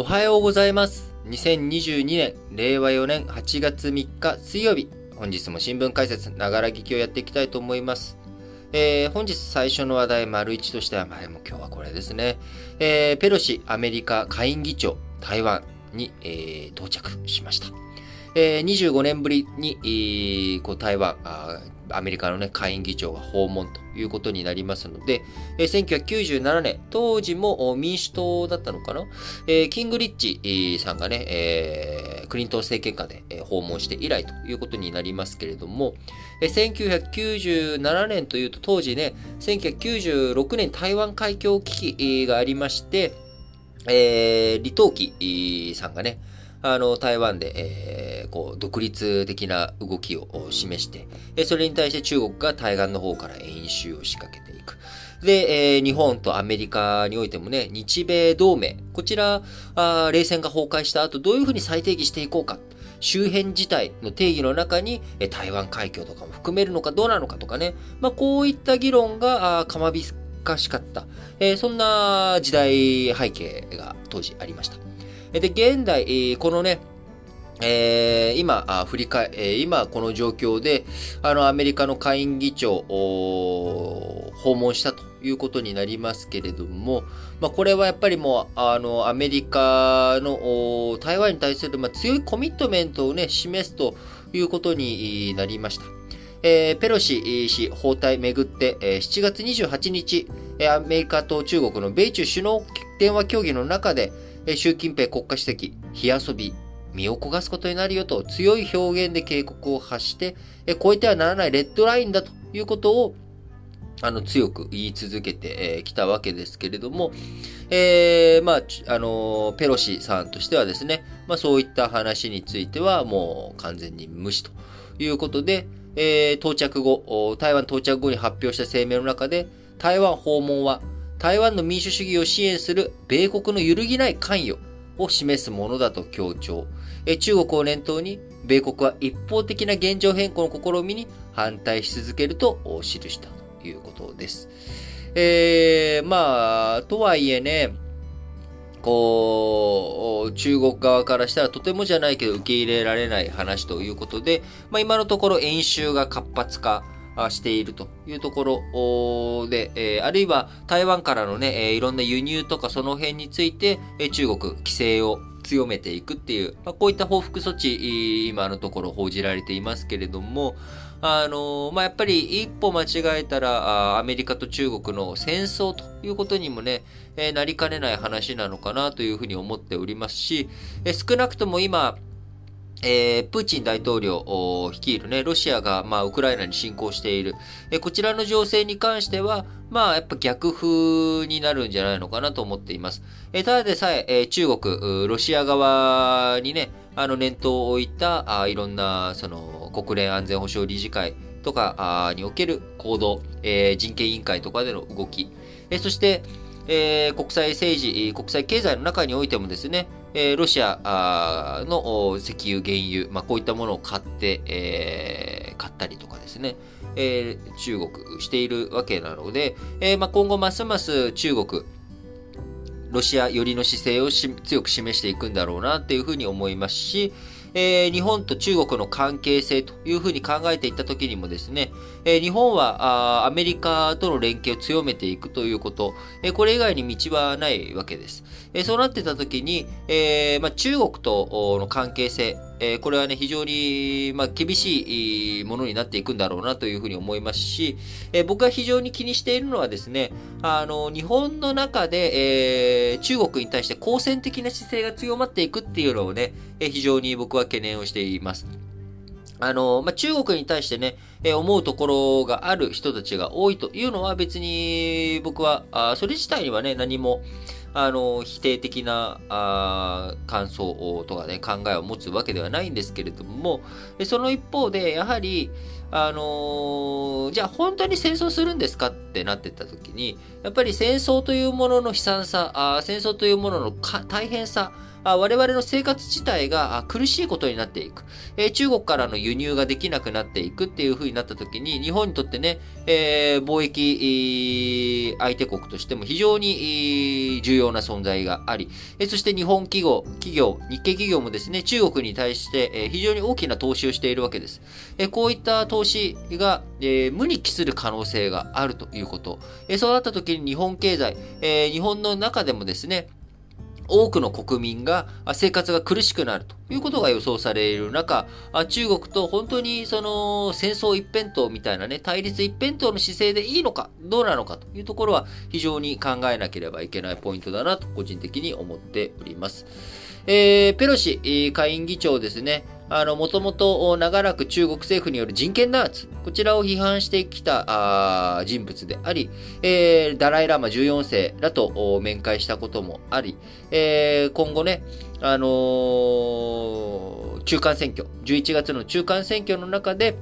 おはようございます。2022年、令和4年8月3日水曜日。本日も新聞解説、ながら聞きをやっていきたいと思います。えー本日最初の話題、丸一としては、前も今日はこれですね。えーペロシ、アメリカ下院議長、台湾に、えー到着しました。えー25年ぶりに、えーこう台湾アメリカの、ね、下院議長が訪問ということになりますので、えー1997年、当時も民主党だったのかな、えーキングリッチさんがね、えークリントン政権下で訪問して以来ということになりますけれども、えー1997年というと当時ね、1996年台湾海峡危機がありまして、えー、李登輝さんがね、あの、台湾で、えーこう、独立的な動きを示して、えそれに対して中国が対岸の方から演習を仕掛けていく。で、えー日本とアメリカにおいてもね、日米同盟、こちら、あ冷戦が崩壊した後、どういうふうに再定義していこうか。周辺自体の定義の中に、え台湾海峡とかも含めるのかどうなのかとかね、まあ、こういった議論が、あかまびかしかった。えーそんな時代背景が当時ありました。で、現代、このね、えー今、あ振り返、えー今この状況で、あの、アメリカの下院議長を訪問したということになりますけれども、まあ、これはやっぱりもう、あの、アメリカの台湾に対する、まあ、強いコミットメントをね、示すということになりました。えーペロシ氏訪台めぐって、えー7月28日、アメリカと中国の米中首脳電話協議の中で、習近平国家主席、火遊び、身を焦がすことになるよと強い表現で警告を発して、超えてはならないレッドラインだということを、あの、強く言い続けてきたわけですけれども、えーまあ、あのペロシさんとしてはですね、まあそういった話についてはもう完全に無視ということで、えー到着後、台湾到着後に発表した声明の中で、台湾訪問は台湾の民主主義を支援する米国の揺るぎない関与を示すものだと強調。中国を念頭に、米国は一方的な現状変更の試みに反対し続けると記したということです。えー、まあ、とはいえね、こう、中国側からしたらとてもじゃないけど受け入れられない話ということで、まあ今のところ演習が活発化しているというところで、あるいは台湾からのね、いろんな輸入とかその辺について、中国規制を強めていくっていう、こういった報復措置、今のところ報じられていますけれども、あのまあ、やっぱり一歩間違えたら、アメリカと中国の戦争ということにもね、なりかねない話なのかなというふうに思っておりますし、少なくとも今、えープーチン大統領を率いるね、ロシアが、まあ、ウクライナに侵攻している、えこちらの情勢に関しては、まあ、やっぱ逆風になるんじゃないのかなと思っています。えただでさええ中国、ロシア側にね、あの、念頭を置いた、あいろんな、その、国連安全保障理事会とかにおける行動、えー人権委員会とかでの動き、えそして、えー国際政治、国際経済の中においてもですね、えーロシアの石油、原油、まあ、こういったものを買って、えー買ったりとかですね、えー中国しているわけなので、えまあ、今後ますます中国、ロシア寄りの姿勢を強く示していくんだろうなっていうふうに思いますし、えー日本と中国の関係性というふうに考えていったときにもですね、えー日本はあアメリカとの連携を強めていくということ、えーこれ以外に道はないわけです。えそうなってたときに、えまあ、中国との関係性、えーこれはね、非常に、まあ、厳しいものになっていくんだろうなというふうに思いますし、えー僕が非常に気にしているのはですね、あの、日本の中で、えー中国に対して好戦的な姿勢が強まっていくっていうのをね、えー非常に僕は懸念をしています。あの、まあ、中国に対してね、えー思うところがある人たちが多いというのは別に僕は、あそれ自体にはね、何も、あの、否定的な、あ感想とかね、考えを持つわけではないんですけれども、でその一方で、やはり、あのーじゃあ本当に戦争するんですかってなってった時に、やっぱり戦争というものの悲惨さ、あ戦争というものの大変さ、我々の生活自体が苦しいことになっていく、中国からの輸入ができなくなっていくっていう風になった時に、日本にとってね、貿易相手国としても非常に重要な存在があり、そして日本企業、企業、日系企業もですね、中国に対して非常に大きな投資をしているわけです。こういった投資が無に帰する可能性があるということ。そうなった時に日本経済、日本の中でもですね、多くの国民が生活が苦しくなるということが予想される中、中国と本当にその戦争一辺倒みたいなね、対立一辺倒の姿勢でいいのか、どうなのかというところは非常に考えなければいけないポイントだなと個人的に思っております。えー、ペロシ下院議長ですね、あの、もともと長らく中国政府による人権弾圧、こちらを批判してきた人物であり、えー、ダライラマ14世らと面会したこともあり、えー、今後ね、あのー、中間選挙、11月の中間選挙の中で、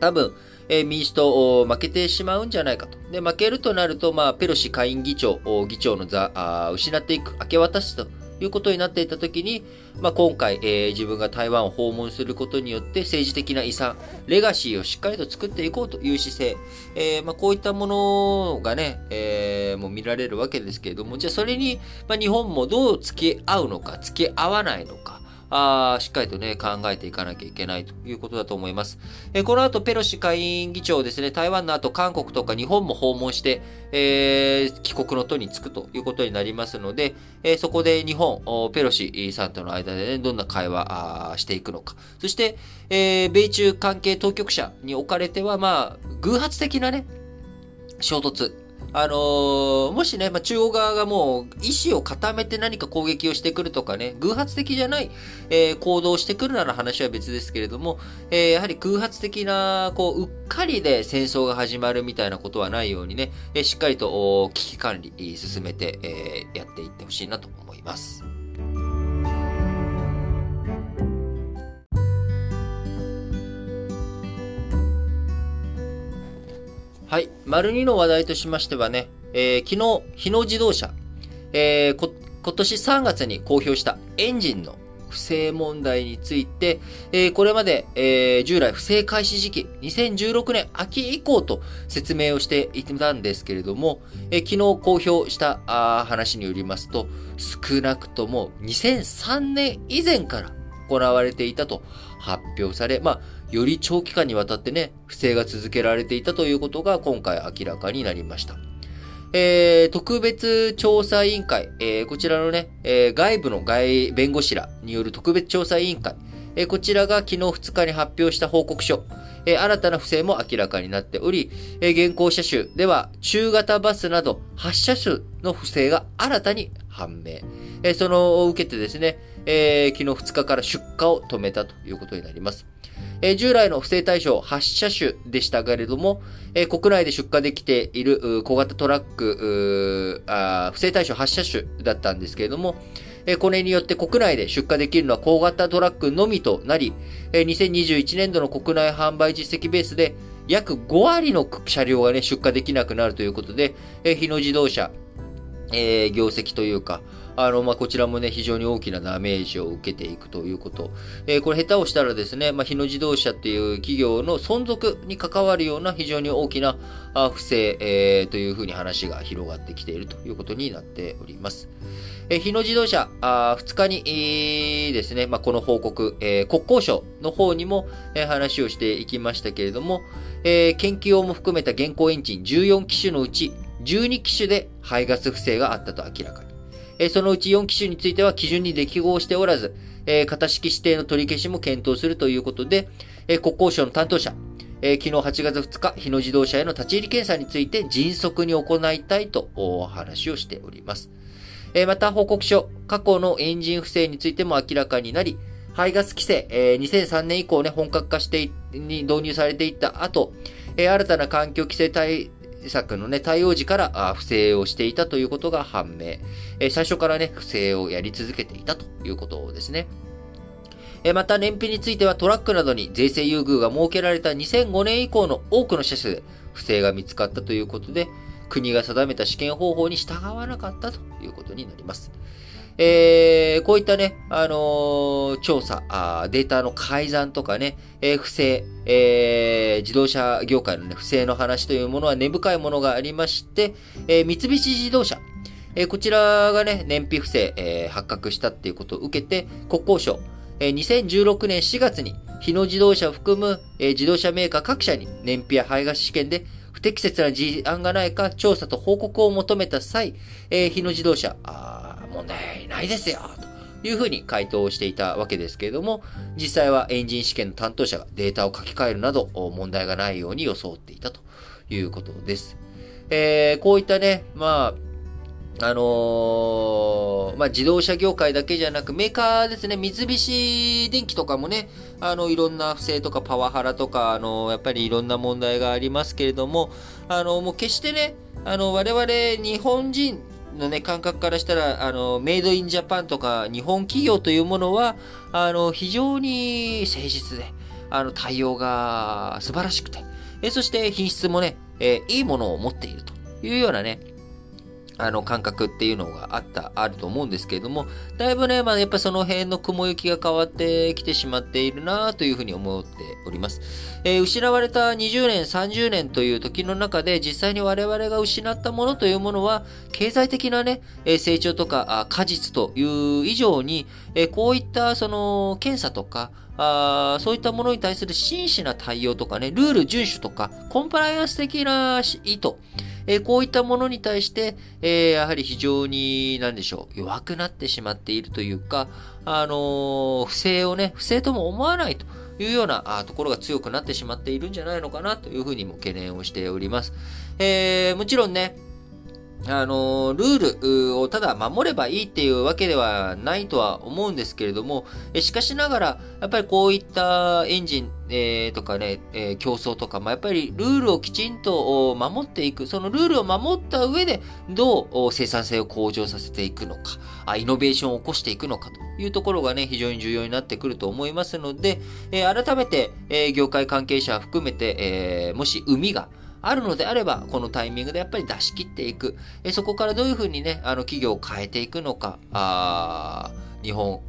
多分、え、民主党負けてしまうんじゃないかと。で、負けるとなると、まあ、ペロシ下院議長、議長の座、あ失っていく、明け渡すということになっていたときに、まあ、今回、えー、自分が台湾を訪問することによって政治的な遺産、レガシーをしっかりと作っていこうという姿勢、えー、まあ、こういったものがね、えー、もう見られるわけですけれども、じゃあそれに、まあ、日本もどう付き合うのか、付き合わないのか、あしっかりとね、考えていかなきゃいけないということだと思います。えー、この後、ペロシ下院議長ですね、台湾の後、韓国とか日本も訪問して、えー、帰国の途に就くということになりますので、えー、そこで日本、ペロシさんとの間でね、どんな会話していくのか。そして、えー、米中関係当局者におかれては、まあ、偶発的なね、衝突、あのー、もしね、まあ、中央側がもう意思を固めて何か攻撃をしてくるとかね、偶発的じゃない、えー、行動をしてくるなら話は別ですけれども、えー、やはり偶発的な、こう、うっかりで戦争が始まるみたいなことはないようにね、えしっかりと危機管理進めて、えやっていってほしいなと思います。はい。丸2の話題としましてはね、えー、昨日、日野自動車、えー、今年3月に公表したエンジンの不正問題について、えー、これまで、えー、従来不正開始時期、2016年秋以降と説明をしていたんですけれども、えー、昨日公表した話によりますと、少なくとも2003年以前から行われていたと発表され、まあ、より長期間にわたってね、不正が続けられていたということが今回明らかになりました。えー、特別調査委員会、えー、こちらのね、えー、外部の外弁護士らによる特別調査委員会、えー、こちらが昨日2日に発表した報告書、えー、新たな不正も明らかになっており、えー、現行車種では中型バスなど8車種の不正が新たに判明。えー、そのを受けてですね、えー、昨日2日から出荷を止めたということになります。えー、従来の不正対象8車種でしたけれども、えー、国内で出荷できている小型トラック、あ不正対象8車種だったんですけれども、え、これによって国内で出荷できるのは小型トラックのみとなり、えー、2021年度の国内販売実績ベースで約5割の車両がね、出荷できなくなるということで、え、日野自動車、えー、業績というか、あの、まあ、こちらもね、非常に大きなダメージを受けていくということ。えー、これ下手をしたらですね、まあ、日野自動車っていう企業の存続に関わるような非常に大きな不正、えー、というふうに話が広がってきているということになっております。えー、日野自動車、あ2日に、えー、ですね、まあ、この報告、えー、国交省の方にも、えー、話をしていきましたけれども、えー、研究用も含めた現行エンジン14機種のうち12機種で排ガス不正があったと明らかに。えそのうち4機種については基準に適合しておらず、え型式指定の取り消しも検討するということで、え国交省の担当者、え昨日8月2日、日野自動車への立ち入り検査について迅速に行いたいとお話をしております。えまた報告書、過去のエンジン不正についても明らかになり、排ガス規制、え2003年以降ね、本格化してに導入されていった後、え新たな環境規制対策のね、対応時から不正をしていたということが判明。え最初からね、不正をやり続けていたということですね。また、燃費についてはトラックなどに税制優遇が設けられた2005年以降の多くの車種で不正が見つかったということで、国が定めた試験方法に従わなかったということになります。えー、こういったね、あのー、調査あ、データの改ざんとかね、えー、不正、えー、自動車業界のね、不正の話というものは根深いものがありまして、えー、三菱自動車、えー、こちらがね、燃費不正、えー、発覚したっていうことを受けて、国交省、えー、2016年4月に、日野自動車を含む、えー、自動車メーカー各社に燃費や排ガス試験で不適切な事案がないか調査と報告を求めた際、えー、日野自動車、あ問題ないですよ、というふうに回答をしていたわけですけれども、実際はエンジン試験の担当者がデータを書き換えるなど、問題がないように装っていたということです。えー、こういったね、まあ、あのー、まあ、自動車業界だけじゃなく、メーカーですね、三菱電機とかもね、あの、いろんな不正とかパワハラとか、あのー、やっぱりいろんな問題がありますけれども、あのー、もう決してね、あの、我々日本人のね、感覚からしたら、あの、メイドインジャパンとか日本企業というものは、あの、非常に誠実で、あの、対応が素晴らしくて、えそして品質もね、えいいものを持っているというようなね、あの感覚っていうのがあった、あると思うんですけれども、だいぶね、まあやっぱその辺の雲行きが変わってきてしまっているなというふうに思っております。えー、失われた20年、30年という時の中で実際に我々が失ったものというものは、経済的なね、成長とか果実という以上に、えこういったその検査とか、あそういったものに対する真摯な対応とかね、ルール遵守とか、コンプライアンス的な意図、えー、こういったものに対して、えー、やはり非常に、なんでしょう、弱くなってしまっているというか、あの、不正をね、不正とも思わないというようなあところが強くなってしまっているんじゃないのかなというふうにも懸念をしております。えー、もちろんね、あの、ルールをただ守ればいいっていうわけではないとは思うんですけれども、しかしながら、やっぱりこういったエンジン、えー、とかね、えー、競争とか、まあ、やっぱりルールをきちんと守っていく、そのルールを守った上で、どう生産性を向上させていくのか、あイノベーションを起こしていくのかというところがね、非常に重要になってくると思いますので、えー、改めて、え業界関係者含めて、えもし海が、あるのであれば、このタイミングでやっぱり出し切っていく。えそこからどういうふうにね、あの企業を変えていくのか、あ日本、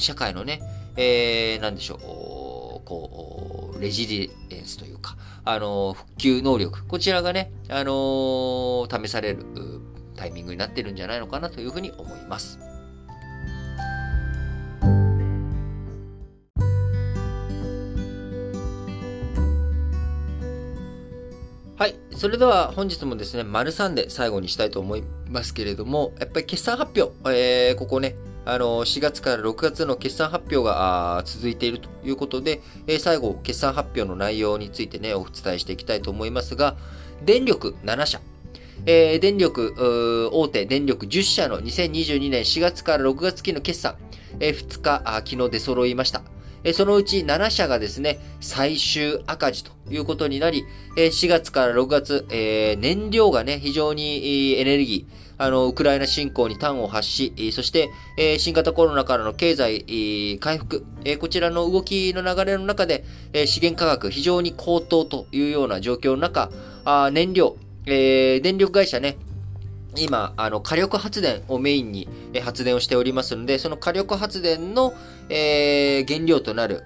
社会のね、えー、なんでしょう、こう、レジリエンスというか、あの、復旧能力、こちらがね、あの試されるタイミングになってるんじゃないのかなというふうに思います。それでは本日もですね、丸3で最後にしたいと思いますけれども、やっぱり決算発表、えー、ここね、あの、4月から6月の決算発表が続いているということで、えー、最後、決算発表の内容についてね、お伝えしていきたいと思いますが、電力7社、えー、電力、大手電力10社の2022年4月から6月期の決算、えー、2日昨日出揃いました。そのうち7社がですね、最終赤字ということになり、4月から6月、え燃料がね、非常にエネルギー、あの、ウクライナ侵攻に端を発し、そして、え新型コロナからの経済回復、えこちらの動きの流れの中で、え資源価格非常に高騰というような状況の中、あ燃料、え電力会社ね、今、あの、火力発電をメインに発電をしておりますので、その火力発電の、えー、原料となる、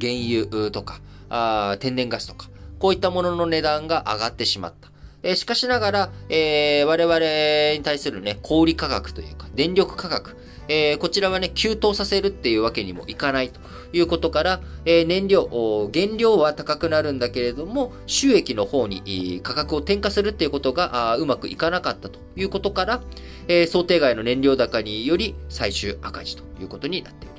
原油とかあ、天然ガスとか、こういったものの値段が上がってしまった。えー、しかしながら、えー、我々に対するね、小売価格というか、電力価格、えー、こちらはね、急騰させるっていうわけにもいかないということから、え、燃料、原料は高くなるんだけれども、収益の方に価格を転嫁するっていうことがうまくいかなかったということから、え、想定外の燃料高により最終赤字ということになっております。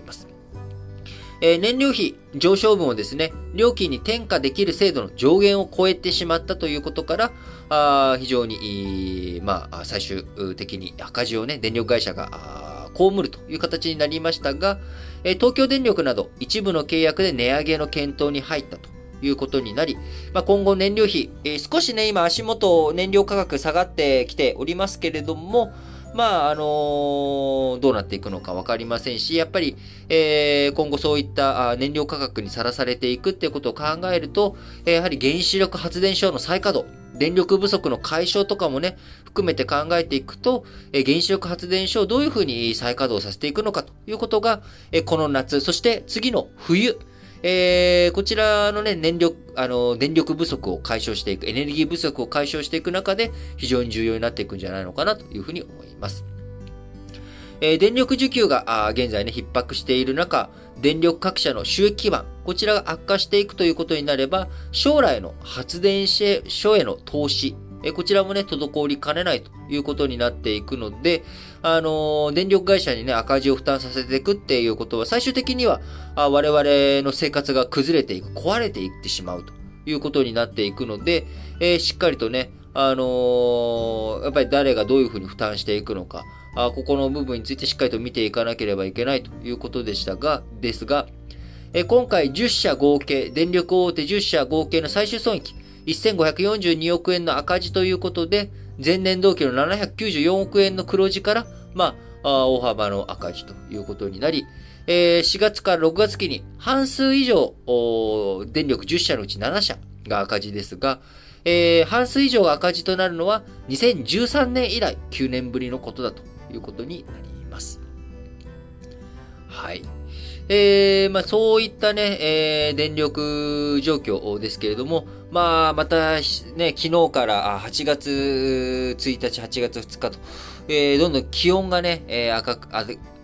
えー、燃料費上昇分をですね、料金に転嫁できる制度の上限を超えてしまったということから、あ非常に、まあ、最終的に赤字をね、電力会社が被るという形になりましたがえ、東京電力など一部の契約で値上げの検討に入ったということになり、まあ、今後燃料費え、少しね、今足元燃料価格下がってきておりますけれども、まあ、あのー、どうなっていくのかわかりませんし、やっぱり、えー、今後そういった燃料価格にさらされていくっていうことを考えると、やはり原子力発電所の再稼働、電力不足の解消とかもね、含めて考えていくと、え原子力発電所をどういうふうに再稼働させていくのかということが、えこの夏、そして次の冬、えー、こちらのね、燃力、あの、電力不足を解消していく、エネルギー不足を解消していく中で、非常に重要になっていくんじゃないのかなというふうに思います。えー、電力需給があ現在ね、逼迫している中、電力各社の収益基盤、こちらが悪化していくということになれば、将来の発電所への投資、えこちらもね、滞りかねないということになっていくので、あの、電力会社にね、赤字を負担させていくっていうことは、最終的には、あ我々の生活が崩れていく、壊れていってしまうということになっていくので、えー、しっかりとね、あのー、やっぱり誰がどういうふうに負担していくのか、あここの部分についてしっかりと見ていかなければいけないということでしたが、ですが、え今回10社合計、電力大手10社合計の最終損益、1542億円の赤字ということで、前年同期の794億円の黒字から、まあ、大幅の赤字ということになり、えー、4月から6月期に半数以上、電力10社のうち7社が赤字ですが、えー、半数以上が赤字となるのは2013年以来9年ぶりのことだということになります。はい。えー、まあ、そういったね、えー、電力状況ですけれども、まあ、また、ね、昨日から8月1日、8月2日と、えー、どんどん気温がね、えー、赤く、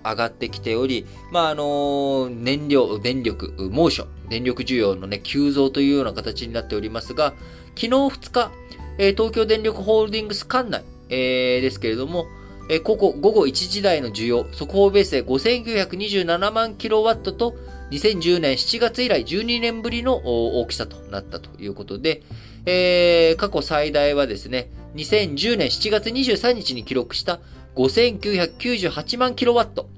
上がってきており、まあ、あの、燃料、電力、猛暑、電力需要のね、急増というような形になっておりますが、昨日2日、えー、東京電力ホールディングス管内、えー、ですけれども、え午後、午後1時台の需要、速報ベースで5927万キロワットと、2010年7月以来12年ぶりの大きさとなったということで、えー、過去最大はですね、2010年7月23日に記録した5998万キロワット、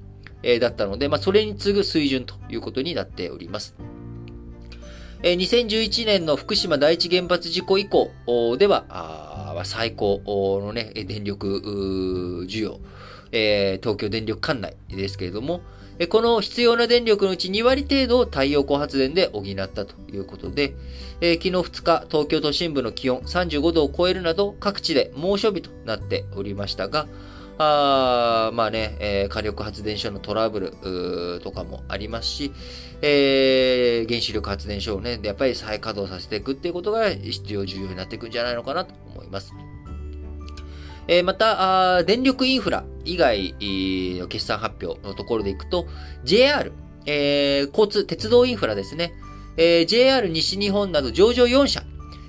えー、だったので、まあ、それに次ぐ水準ということになっております。えー、2011年の福島第一原発事故以降では、最高のね、電力需要、えー、東京電力管内ですけれども、この必要な電力のうち2割程度を太陽光発電で補ったということで、えー、昨日2日、東京都心部の気温35度を超えるなど各地で猛暑日となっておりましたが、あまあね、えー、火力発電所のトラブルとかもありますし、えー、原子力発電所をね、やっぱり再稼働させていくっていうことが必要、重要になっていくんじゃないのかなと思います。えー、またあ、電力インフラ以外の決算発表のところでいくと、JR、えー、交通、鉄道インフラですね。えー、JR 西日本など上場4社、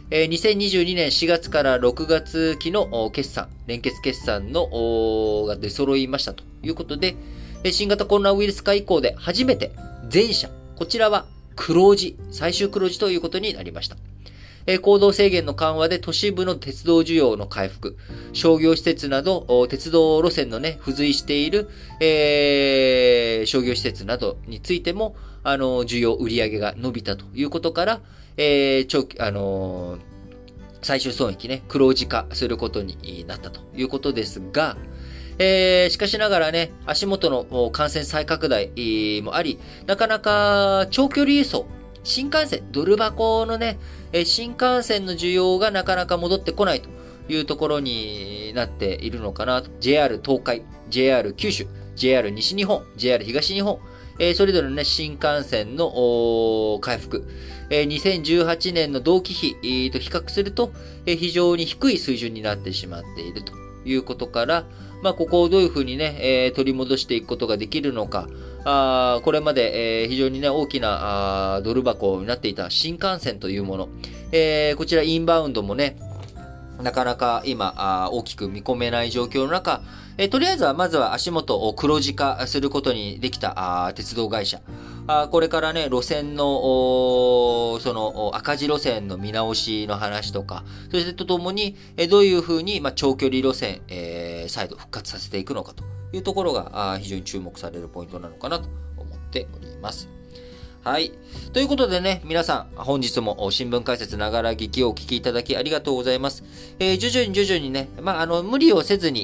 えー、2022年4月から6月期の決算、連結決算のが出揃いましたということで、新型コロナウイルス化以降で初めて全社、こちらは黒字、最終黒字ということになりました。え行動制限の緩和で都市部の鉄道需要の回復、商業施設など、鉄道路線のね、付随している、えー、商業施設などについても、あの、需要、売上が伸びたということから、えー、長期、あのー、最終損益ね、黒字化することになったということですが、えー、しかしながらね、足元の感染再拡大もあり、なかなか長距離輸送、新幹線、ドル箱のね、新幹線の需要がなかなか戻ってこないというところになっているのかな。JR 東海、JR 九州、JR 西日本、JR 東日本、えー、それぞれのね、新幹線の回復、えー、2018年の同期比と比較すると、えー、非常に低い水準になってしまっているということから、まあ、ここをどういうふうにね、えー、取り戻していくことができるのか、あこれまで、えー、非常にね、大きなあドル箱になっていた新幹線というもの、えー、こちらインバウンドもね、なかなか今、あ大きく見込めない状況の中、えー、とりあえずはまずは足元を黒字化することにできたあ鉄道会社。あこれからね、路線の、その赤字路線の見直しの話とか、そしてとともに、どういうふうに、まあ、長距離路線、えー、再度復活させていくのかというところが、非常に注目されるポイントなのかなと思っております。はい。ということでね、皆さん、本日も新聞解説ながら聞きをお聞きいただきありがとうございます。えー、徐々に徐々にね、まあ、あの、無理をせずに、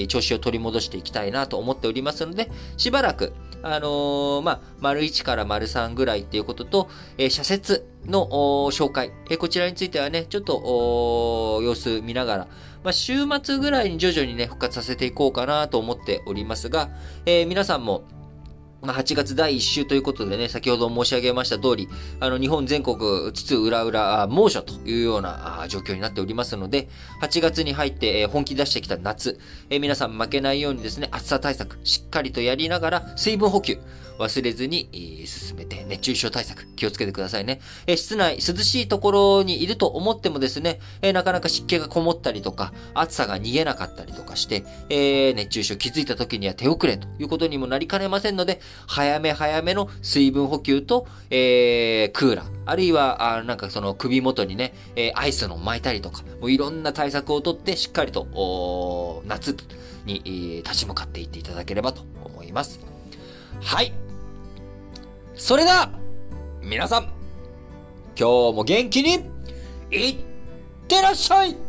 えー、調子を取り戻していきたいなと思っておりますので、しばらく、あのー、まあ、丸1から丸3ぐらいっていうことと、えー、社説の紹介、えー、こちらについてはね、ちょっと、様子見ながら、まあ、週末ぐらいに徐々にね、復活させていこうかなと思っておりますが、えー、皆さんも、まあ、8月第1週ということでね、先ほど申し上げました通り、あの、日本全国、津々浦々、猛暑というような状況になっておりますので、8月に入って本気出してきた夏、え皆さん負けないようにですね、暑さ対策、しっかりとやりながら、水分補給、忘れずに、進めて、熱中症対策、気をつけてくださいね。え室内、涼しいところにいると思ってもですね、えなかなか湿気がこもったりとか、暑さが逃げなかったりとかして、え熱中症気づいた時には手遅れということにもなりかねませんので、早め早めの水分補給と、え、クーラー、あるいは、あなんかその首元にね、え、アイスの巻いたりとか、もういろんな対策をとってしっかりと、夏に、立ち向かっていっていただければと思います。はい。それでは、皆さん、今日も元気に、いってらっしゃい。